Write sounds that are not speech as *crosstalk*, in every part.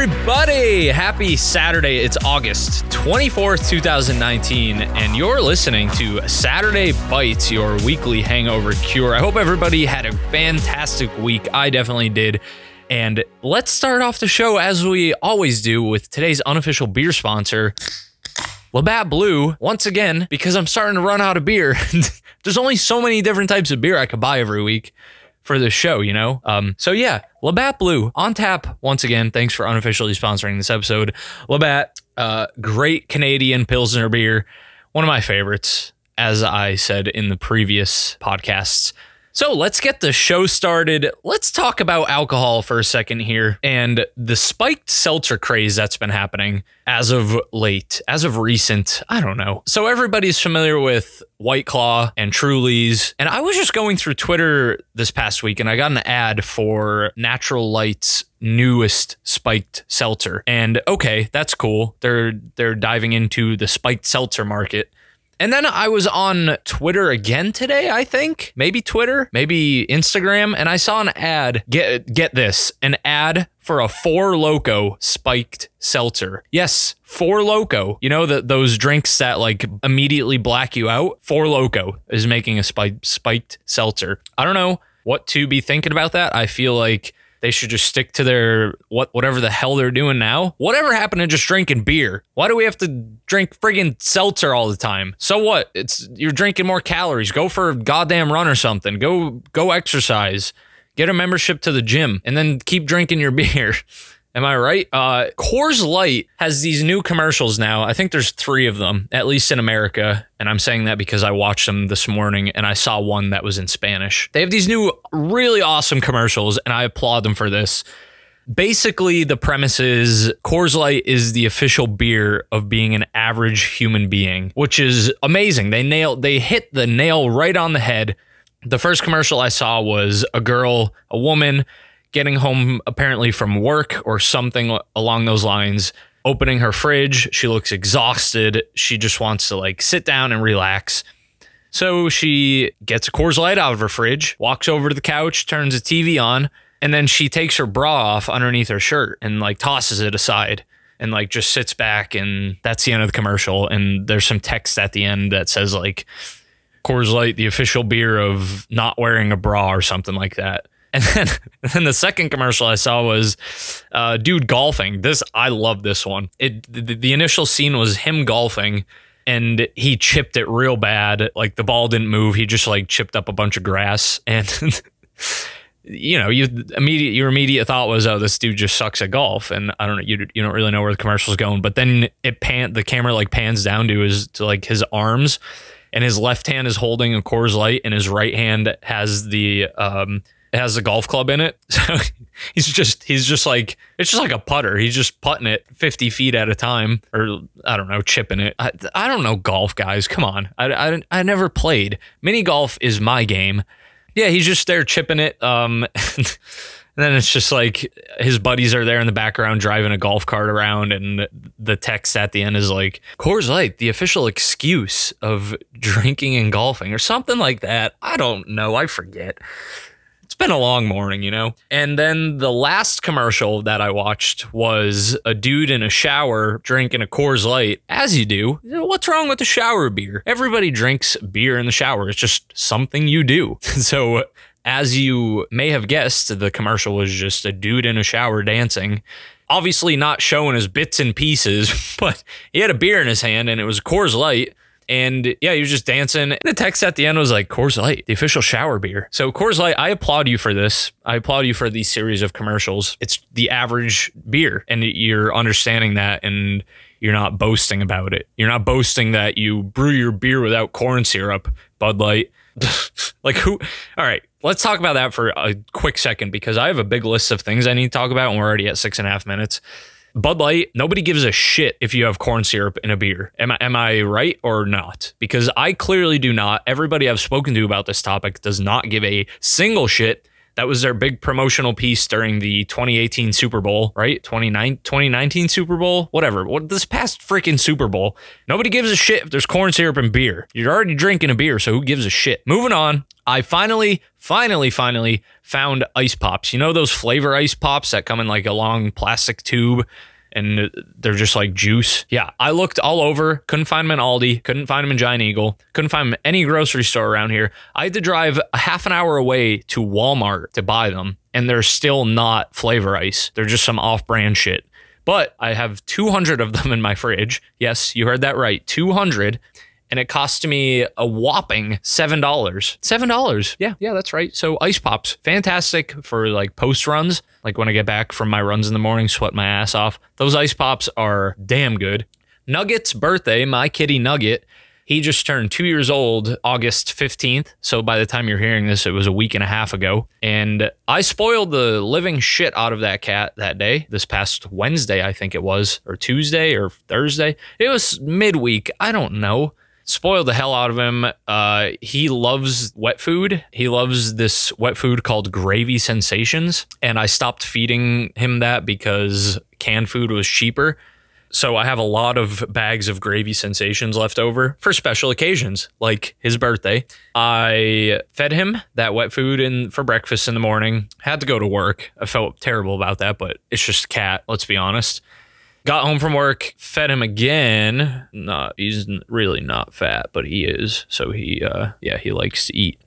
everybody? Happy Saturday. It's August 24th, 2019, and you're listening to Saturday Bites, your weekly hangover cure. I hope everybody had a fantastic week. I definitely did. And let's start off the show as we always do with today's unofficial beer sponsor, Labatt Blue, once again, because I'm starting to run out of beer. *laughs* There's only so many different types of beer I could buy every week for the show, you know? Um, so yeah, Labatt Blue on tap once again. Thanks for unofficially sponsoring this episode. Labatt, uh, great Canadian Pilsner beer, one of my favorites, as I said in the previous podcasts. So let's get the show started. Let's talk about alcohol for a second here and the spiked seltzer craze that's been happening as of late, as of recent. I don't know. So everybody's familiar with White Claw and Truly's. And I was just going through Twitter this past week and I got an ad for Natural Light's newest spiked seltzer. And okay, that's cool. They're they're diving into the spiked seltzer market. And then I was on Twitter again today, I think. Maybe Twitter, maybe Instagram, and I saw an ad. Get get this, an ad for a Four Loco spiked seltzer. Yes, Four Loco. You know that those drinks that like immediately black you out? Four Loco is making a spiked spiked seltzer. I don't know what to be thinking about that. I feel like they should just stick to their what whatever the hell they're doing now. Whatever happened to just drinking beer? Why do we have to drink friggin' seltzer all the time? So what? It's you're drinking more calories. Go for a goddamn run or something. Go go exercise. Get a membership to the gym and then keep drinking your *laughs* beer. Am I right? Uh, Coors Light has these new commercials now. I think there's three of them, at least in America. And I'm saying that because I watched them this morning and I saw one that was in Spanish. They have these new, really awesome commercials, and I applaud them for this. Basically, the premise is Coors Light is the official beer of being an average human being, which is amazing. They nail, they hit the nail right on the head. The first commercial I saw was a girl, a woman getting home apparently from work or something along those lines, opening her fridge. She looks exhausted. She just wants to like sit down and relax. So she gets a Coors Light out of her fridge, walks over to the couch, turns the TV on, and then she takes her bra off underneath her shirt and like tosses it aside and like just sits back and that's the end of the commercial and there's some text at the end that says like Coors Light the official beer of not wearing a bra or something like that. And then, *laughs* and then the second commercial I saw was uh, dude golfing. This I love this one. It the, the initial scene was him golfing and he chipped it real bad. Like the ball didn't move. He just like chipped up a bunch of grass *laughs* and you know, you immediate your immediate thought was, oh, this dude just sucks at golf, and I don't know, you you don't really know where the commercial's going. But then it pan the camera like pans down to his to like his arms, and his left hand is holding a Coors Light, and his right hand has the um it has a golf club in it. *laughs* So he's just he's just like it's just like a putter. He's just putting it 50 feet at a time, or I don't know, chipping it. I, I don't know golf, guys. Come on, I, I I never played. Mini golf is my game. Yeah, he's just there chipping it. Um, *laughs* and then it's just like his buddies are there in the background driving a golf cart around, and the text at the end is like Coors Light, the official excuse of drinking and golfing, or something like that. I don't know. I forget been a long morning, you know? And then the last commercial that I watched was a dude in a shower drinking a Coors Light, as you do. What's wrong with the shower beer? Everybody drinks beer in the shower. It's just something you do. *laughs* so, as you may have guessed, the commercial was just a dude in a shower dancing obviously not showing his bits and pieces, *laughs* but he had a beer in his hand and it was Coors Light. And yeah, he was just dancing. The text at the end was like Coors Light, the official shower beer. So Coors Light, I applaud you for this. I applaud you for these series of commercials. It's the average beer, and you're understanding that, and you're not boasting about it. You're not boasting that you brew your beer without corn syrup, Bud Light. *laughs* like who? All right, let's talk about that for a quick second because I have a big list of things I need to talk about, and we're already at six and a half minutes. Bud Light, nobody gives a shit if you have corn syrup in a beer. Am I, am I right or not? Because I clearly do not. Everybody I've spoken to about this topic does not give a single shit That was their big promotional piece during the 2018 Super Bowl, right? 2019 Super Bowl, whatever. What this past freaking Super Bowl, nobody gives a shit if there's corn syrup and beer. You're already drinking a beer, so who gives a shit? Moving on. I finally, finally, finally found ice pops. You know those flavor ice pops that come in like a long plastic tube and they're just like juice. Yeah, I looked all over, couldn't find them in Aldi, couldn't find them in Giant Eagle, couldn't find them any grocery store around here. I had to drive a half an hour away to Walmart to buy them, and they're still not flavor ice. They're just some off brand shit. But I have 200 of them in my fridge. Yes, you heard that right. 200 and it cost me a whopping seven dollars. Seven dollars. Yeah, yeah, that's right. So ice pops, fantastic for like post runs. Like when I get back from my runs in the morning, sweat my ass off. Those ice pops are damn good. Nugget's birthday, my kitty Nugget, he just turned two years old August 15th. So by the time you're hearing this, it was a week and a half ago. And I spoiled the living shit out of that cat that day, this past Wednesday, I think it was, or Tuesday or Thursday. It was midweek. I don't know spoiled the hell out of him. Uh, he loves wet food. He loves this wet food called Gravy Sensations. And I stopped feeding him that because canned food was cheaper. So I have a lot of bags of gravy sensations left over for special occasions, like his birthday. I fed him that wet food in for breakfast in the morning. Had to go to work. I felt terrible about that, but it's just cat, let's be honest. Got home from work, fed him again. Not he's really not fat, but he is. So he uh yeah, he likes to eat.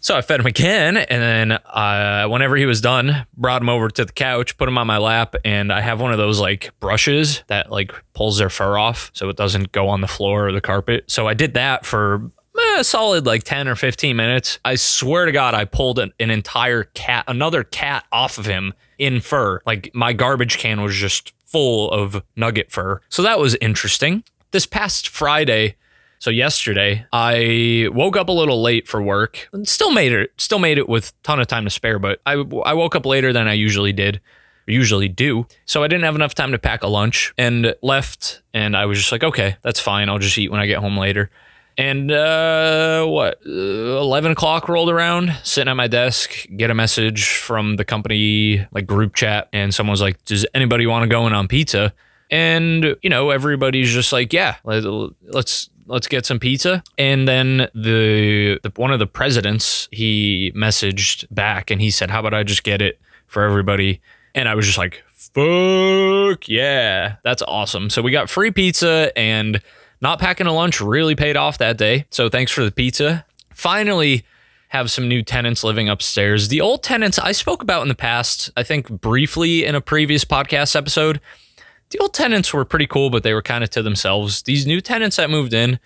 So I fed him again, and then uh, whenever he was done, brought him over to the couch, put him on my lap, and I have one of those like brushes that like pulls their fur off so it doesn't go on the floor or the carpet. So I did that for a solid like 10 or 15 minutes. I swear to God, I pulled an, an entire cat, another cat off of him in fur. Like my garbage can was just full of nugget fur. So that was interesting. This past Friday, so yesterday, I woke up a little late for work. And Still made it. Still made it with ton of time to spare, but I I woke up later than I usually did. Usually do. So I didn't have enough time to pack a lunch and left and I was just like, "Okay, that's fine. I'll just eat when I get home later." And uh, what, uh, 11 o'clock rolled around, sitting at my desk, get a message from the company, like group chat. And someone's like, Does anybody want to go in on pizza? And, you know, everybody's just like, Yeah, let's. Let's get some pizza, and then the, the one of the presidents he messaged back, and he said, "How about I just get it for everybody?" And I was just like, "Fuck yeah, that's awesome!" So we got free pizza, and not packing a lunch really paid off that day. So thanks for the pizza. Finally, have some new tenants living upstairs. The old tenants I spoke about in the past, I think briefly in a previous podcast episode. The old tenants were pretty cool, but they were kind of to themselves. These new tenants that moved in,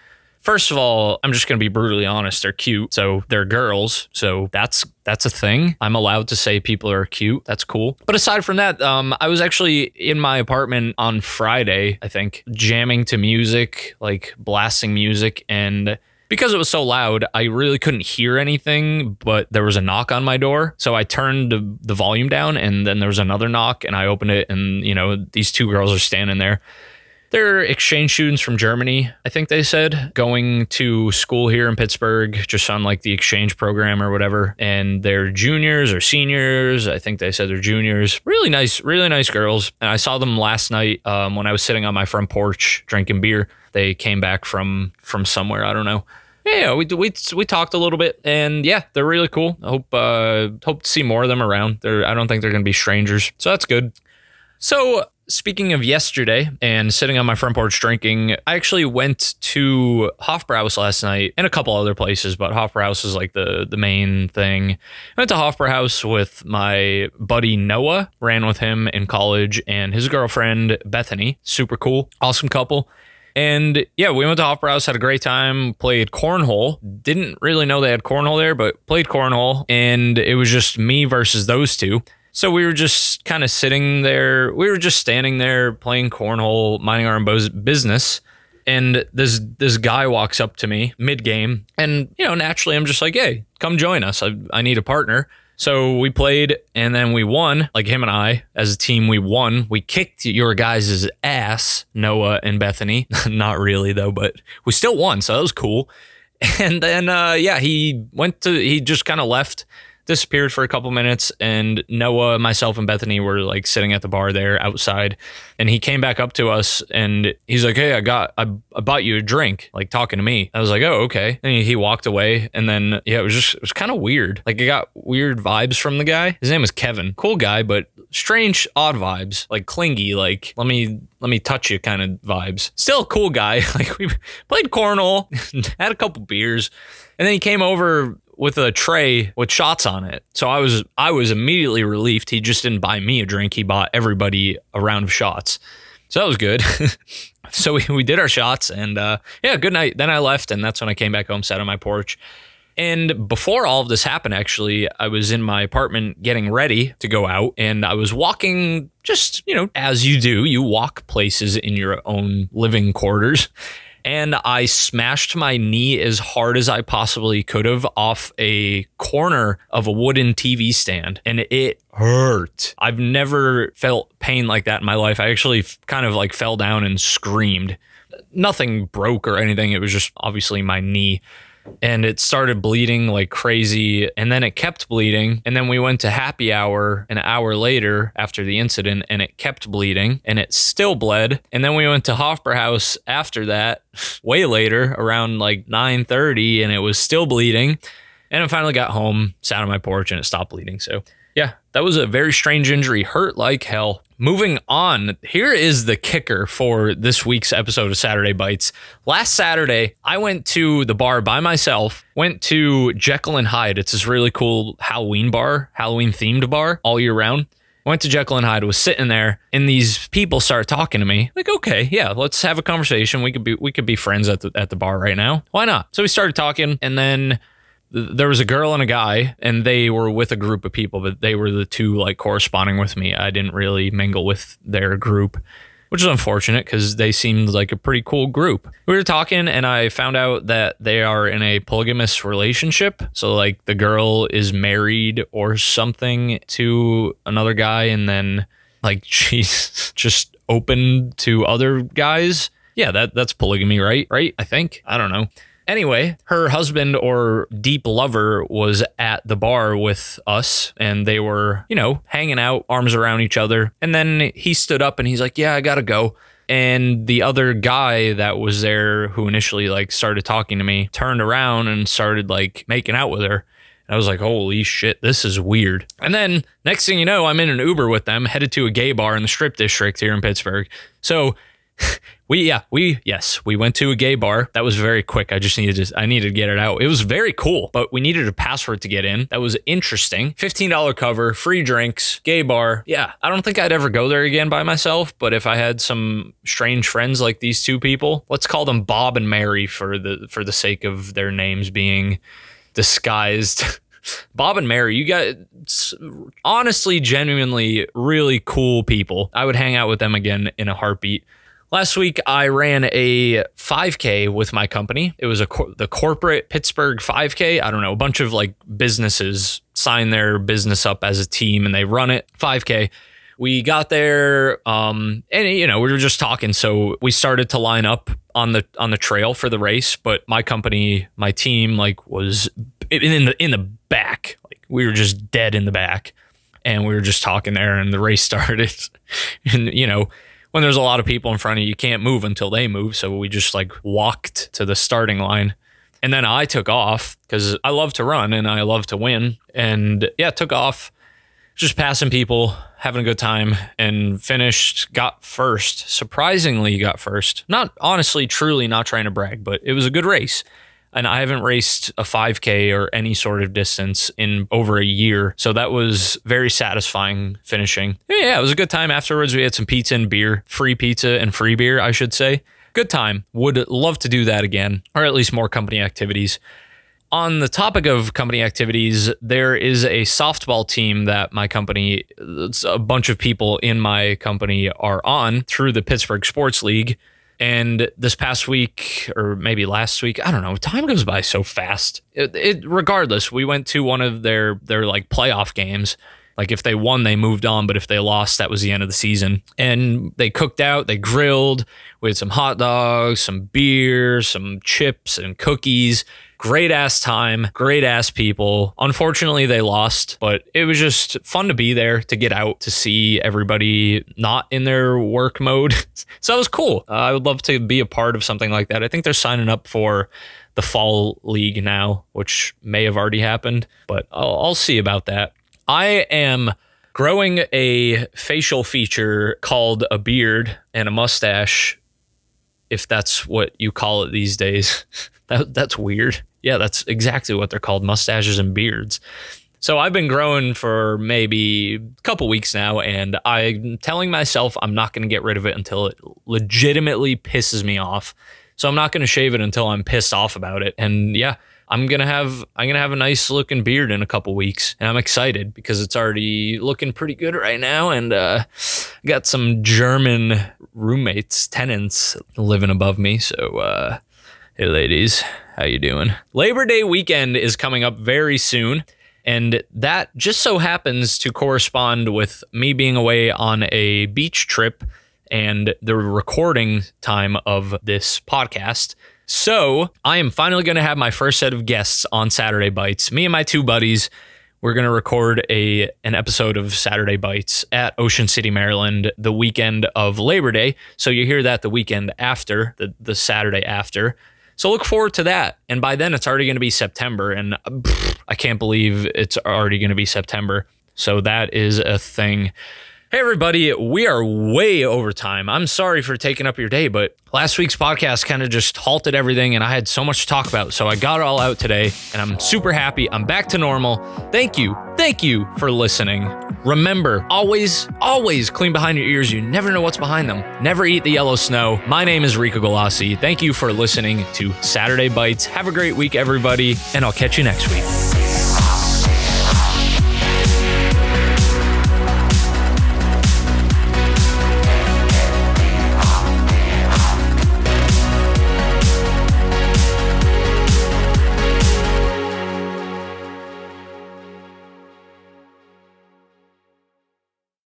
First of all, I'm just going to be brutally honest. They're cute. So they're girls. So that's that's a thing. I'm allowed to say people are cute. That's cool. But aside from that, um, I was actually in my apartment on Friday, I think, jamming to music, like blasting music. And because it was so loud, I really couldn't hear anything, but there was a knock on my door. So I turned the volume down and then there was another knock and I opened it and, you know, these two girls are standing there. They're exchange students from Germany, I think they said, going to school here in Pittsburgh, just on like the exchange program or whatever. And they're juniors or seniors. I think they said they're juniors. Really nice, really nice girls. And I saw them last night um, when I was sitting on my front porch drinking beer. They came back from from somewhere. I don't know yeah, we we we talked a little bit, and yeah, they're really cool. I hope uh, hope to see more of them around. They're I don't think they're gonna be strangers, so that's good. So Speaking of yesterday and sitting on my front porch drinking, I actually went to Hofbrau's last night and a couple other places, but Hofbrau's is like the the main thing. I went to Hofbrau's with my buddy Noah, ran with him in college, and his girlfriend Bethany. Super cool, awesome couple. And yeah, we went to Hofbrau's, had a great time, played cornhole. Didn't really know they had cornhole there, but played cornhole, and it was just me versus those two. So we were just kind of sitting there. We were just standing there playing cornhole, minding our own business. And this this guy walks up to me mid game, and you know naturally I'm just like, hey, come join us. I, I need a partner. So we played and then we won, like him and I, as a team, we won. We kicked your guys' ass, Noah and Bethany. *laughs* Not really though, but we still won. So that was cool. *laughs* And then, uh, yeah, he went to, he just kind of left disappeared for a couple minutes and Noah, myself and Bethany were like sitting at the bar there outside and he came back up to us and he's like, "Hey, I got I, I bought you a drink." Like talking to me. I was like, "Oh, okay." And he, he walked away and then yeah, it was just it was kind of weird. Like I got weird vibes from the guy. His name was Kevin. Cool guy, but strange odd vibes. Like clingy, like let me let me touch you kind of vibes. Still cool guy. *laughs* Like we played cornhole, *laughs* had a couple beers, and then he came over with a tray with shots on it. So I was I was immediately relieved. He just didn't buy me a drink. He bought everybody a round of shots. So that was good. *laughs* so we, we did our shots and uh, yeah, good night. Then I left and that's when I came back home, sat on my porch. And before all of this happened, actually, I was in my apartment getting ready to go out and I was walking just, you know, as you do, you walk places in your own living quarters and I smashed my knee as hard as I possibly could have off a corner of a wooden TV stand, and it hurt. I've never felt pain like that in my life. I actually kind of like fell down and screamed. Nothing broke or anything. It was just obviously my knee and it started bleeding like crazy and then it kept bleeding and then we went to happy hour an hour later after the incident and it kept bleeding and it still bled and then we went to Hofbrauhaus after that *laughs* way later around like 9:30 and it was still bleeding and I finally got home sat on my porch and it stopped bleeding so yeah, that was a very strange injury. Hurt like hell. Moving on, here is the kicker for this week's episode of Saturday Bites. Last Saturday, I went to the bar by myself, went to Jekyll and Hyde. It's this really cool Halloween bar, Halloween themed bar all year round. Went to Jekyll and Hyde, was sitting there, and these people started talking to me. Like, okay, yeah, let's have a conversation. We could be we could be friends at the at the bar right now. Why not? So we started talking, and then there was a girl and a guy and they were with a group of people but they were the two like corresponding with me. I didn't really mingle with their group which is unfortunate because they seemed like a pretty cool group. We were talking and i found out that they are in a polygamous relationship. So like the girl is married or something to another guy and then like *laughs* she's just open to other guys. Yeah that that's polygamy right? Right i think? I don't know Anyway, her husband or deep lover was at the bar with us and they were, you know, hanging out, arms around each other. And then he stood up and he's like, Yeah, I gotta go. And the other guy that was there who initially like started talking to me turned around and started like making out with her. And I was like, holy shit, this is weird. And then next thing you know, I'm in an Uber with them, headed to a gay bar in the strip district here in Pittsburgh. So *laughs* we yeah we yes we went to a gay bar. That was very quick. I just needed to i needed to get it out. It was very cool but we needed a password to get in. That was interesting. $15 cover free drinks gay bar. Yeah i don't think i'd ever go there again by myself but if i had some strange friends like these two people let's call them bob and mary for the for the sake of their names being disguised. *laughs* Bob and Mary, you got honestly, genuinely really cool people. I would hang out with them again in a heartbeat. Last week, I ran a 5K with my company. It was a cor- the corporate Pittsburgh 5K. I don't know, a bunch of like businesses sign their business up as a team and they run it 5K. We got there, um, and you know we were just talking, so we started to line up on the on the trail for the race. But my company, my team, like was in the in the back, like we were just dead in the back, and we were just talking there, and the race *laughs* started, and you know when there's a lot of people in front of you, you can't move until they move. So we just like walked to the starting line. And then I took off because I love to run and I love to win. And yeah, took off, just passing people, having a good time, and finished, got first. Surprisingly, got first. Not honestly, truly not trying to brag, but it was a good race and I haven't raced a 5K or any sort of distance in over a year. So that was very satisfying finishing. Yeah, it was a good time. Afterwards, we had some pizza and beer, free pizza and free beer, I should say. Good time. Would love to do that again, or at least more company activities. On the topic of company activities, there is a softball team that my company, a bunch of people in my company are on through the Pittsburgh Sports League. And this past week, or maybe last week, I don't know. Time goes by so fast. It, it, regardless, we went to one of their their like playoff games, Like if they won, they moved on, but if they lost, that was the end of the season. And they cooked out, they grilled, had some hot dogs, some beer, some chips and cookies. Great ass time, great ass people. Unfortunately, they lost, but it was just fun to be there, to get out, to see everybody not in their work mode. *laughs* so it was cool. Uh, I would love to be a part of something like that. I think they're signing up for the fall league now, which may have already happened, but I'll, I'll see about that. I am growing a facial feature called a beard and a mustache, if that's what you call it these days. *laughs* that, that's weird. Yeah, that's exactly what they're called mustaches and beards. So I've been growing for maybe a couple weeks now, and I'm telling myself I'm not going to get rid of it until it legitimately pisses me off. So I'm not going to shave it until I'm pissed off about it. And yeah, I'm gonna have I'm gonna have a nice looking beard in a couple weeks, and I'm excited because it's already looking pretty good right now, and uh, got some German roommates, tenants living above me. So, uh, hey, ladies, how you doing? Labor Day weekend is coming up very soon. And that just so happens to correspond with me being away on a beach trip and the recording time of this podcast. So I am finally going to have my first set of guests on Saturday Bites. Me and my two buddies. We're going to record a an episode of Saturday Bites at Ocean City, Maryland, the weekend of Labor Day. So you hear that the weekend after, the, the Saturday after. So look forward to that. And by then, it's already going to be September. And pff, I can't believe it's already going to be September. So that is a thing. Hey, everybody, we are way over time. I'm sorry for taking up your day, but last week's podcast kind of just halted everything, and I had so much to talk about. So I got it all out today, and I'm super happy. I'm back to normal. Thank you. Thank you for listening. Remember, always, always clean behind your ears. You never know what's behind them. Never eat the yellow snow. My name is Rico Galassi. Thank you for listening to Saturday Bites. Have a great week, everybody, and I'll catch you next week.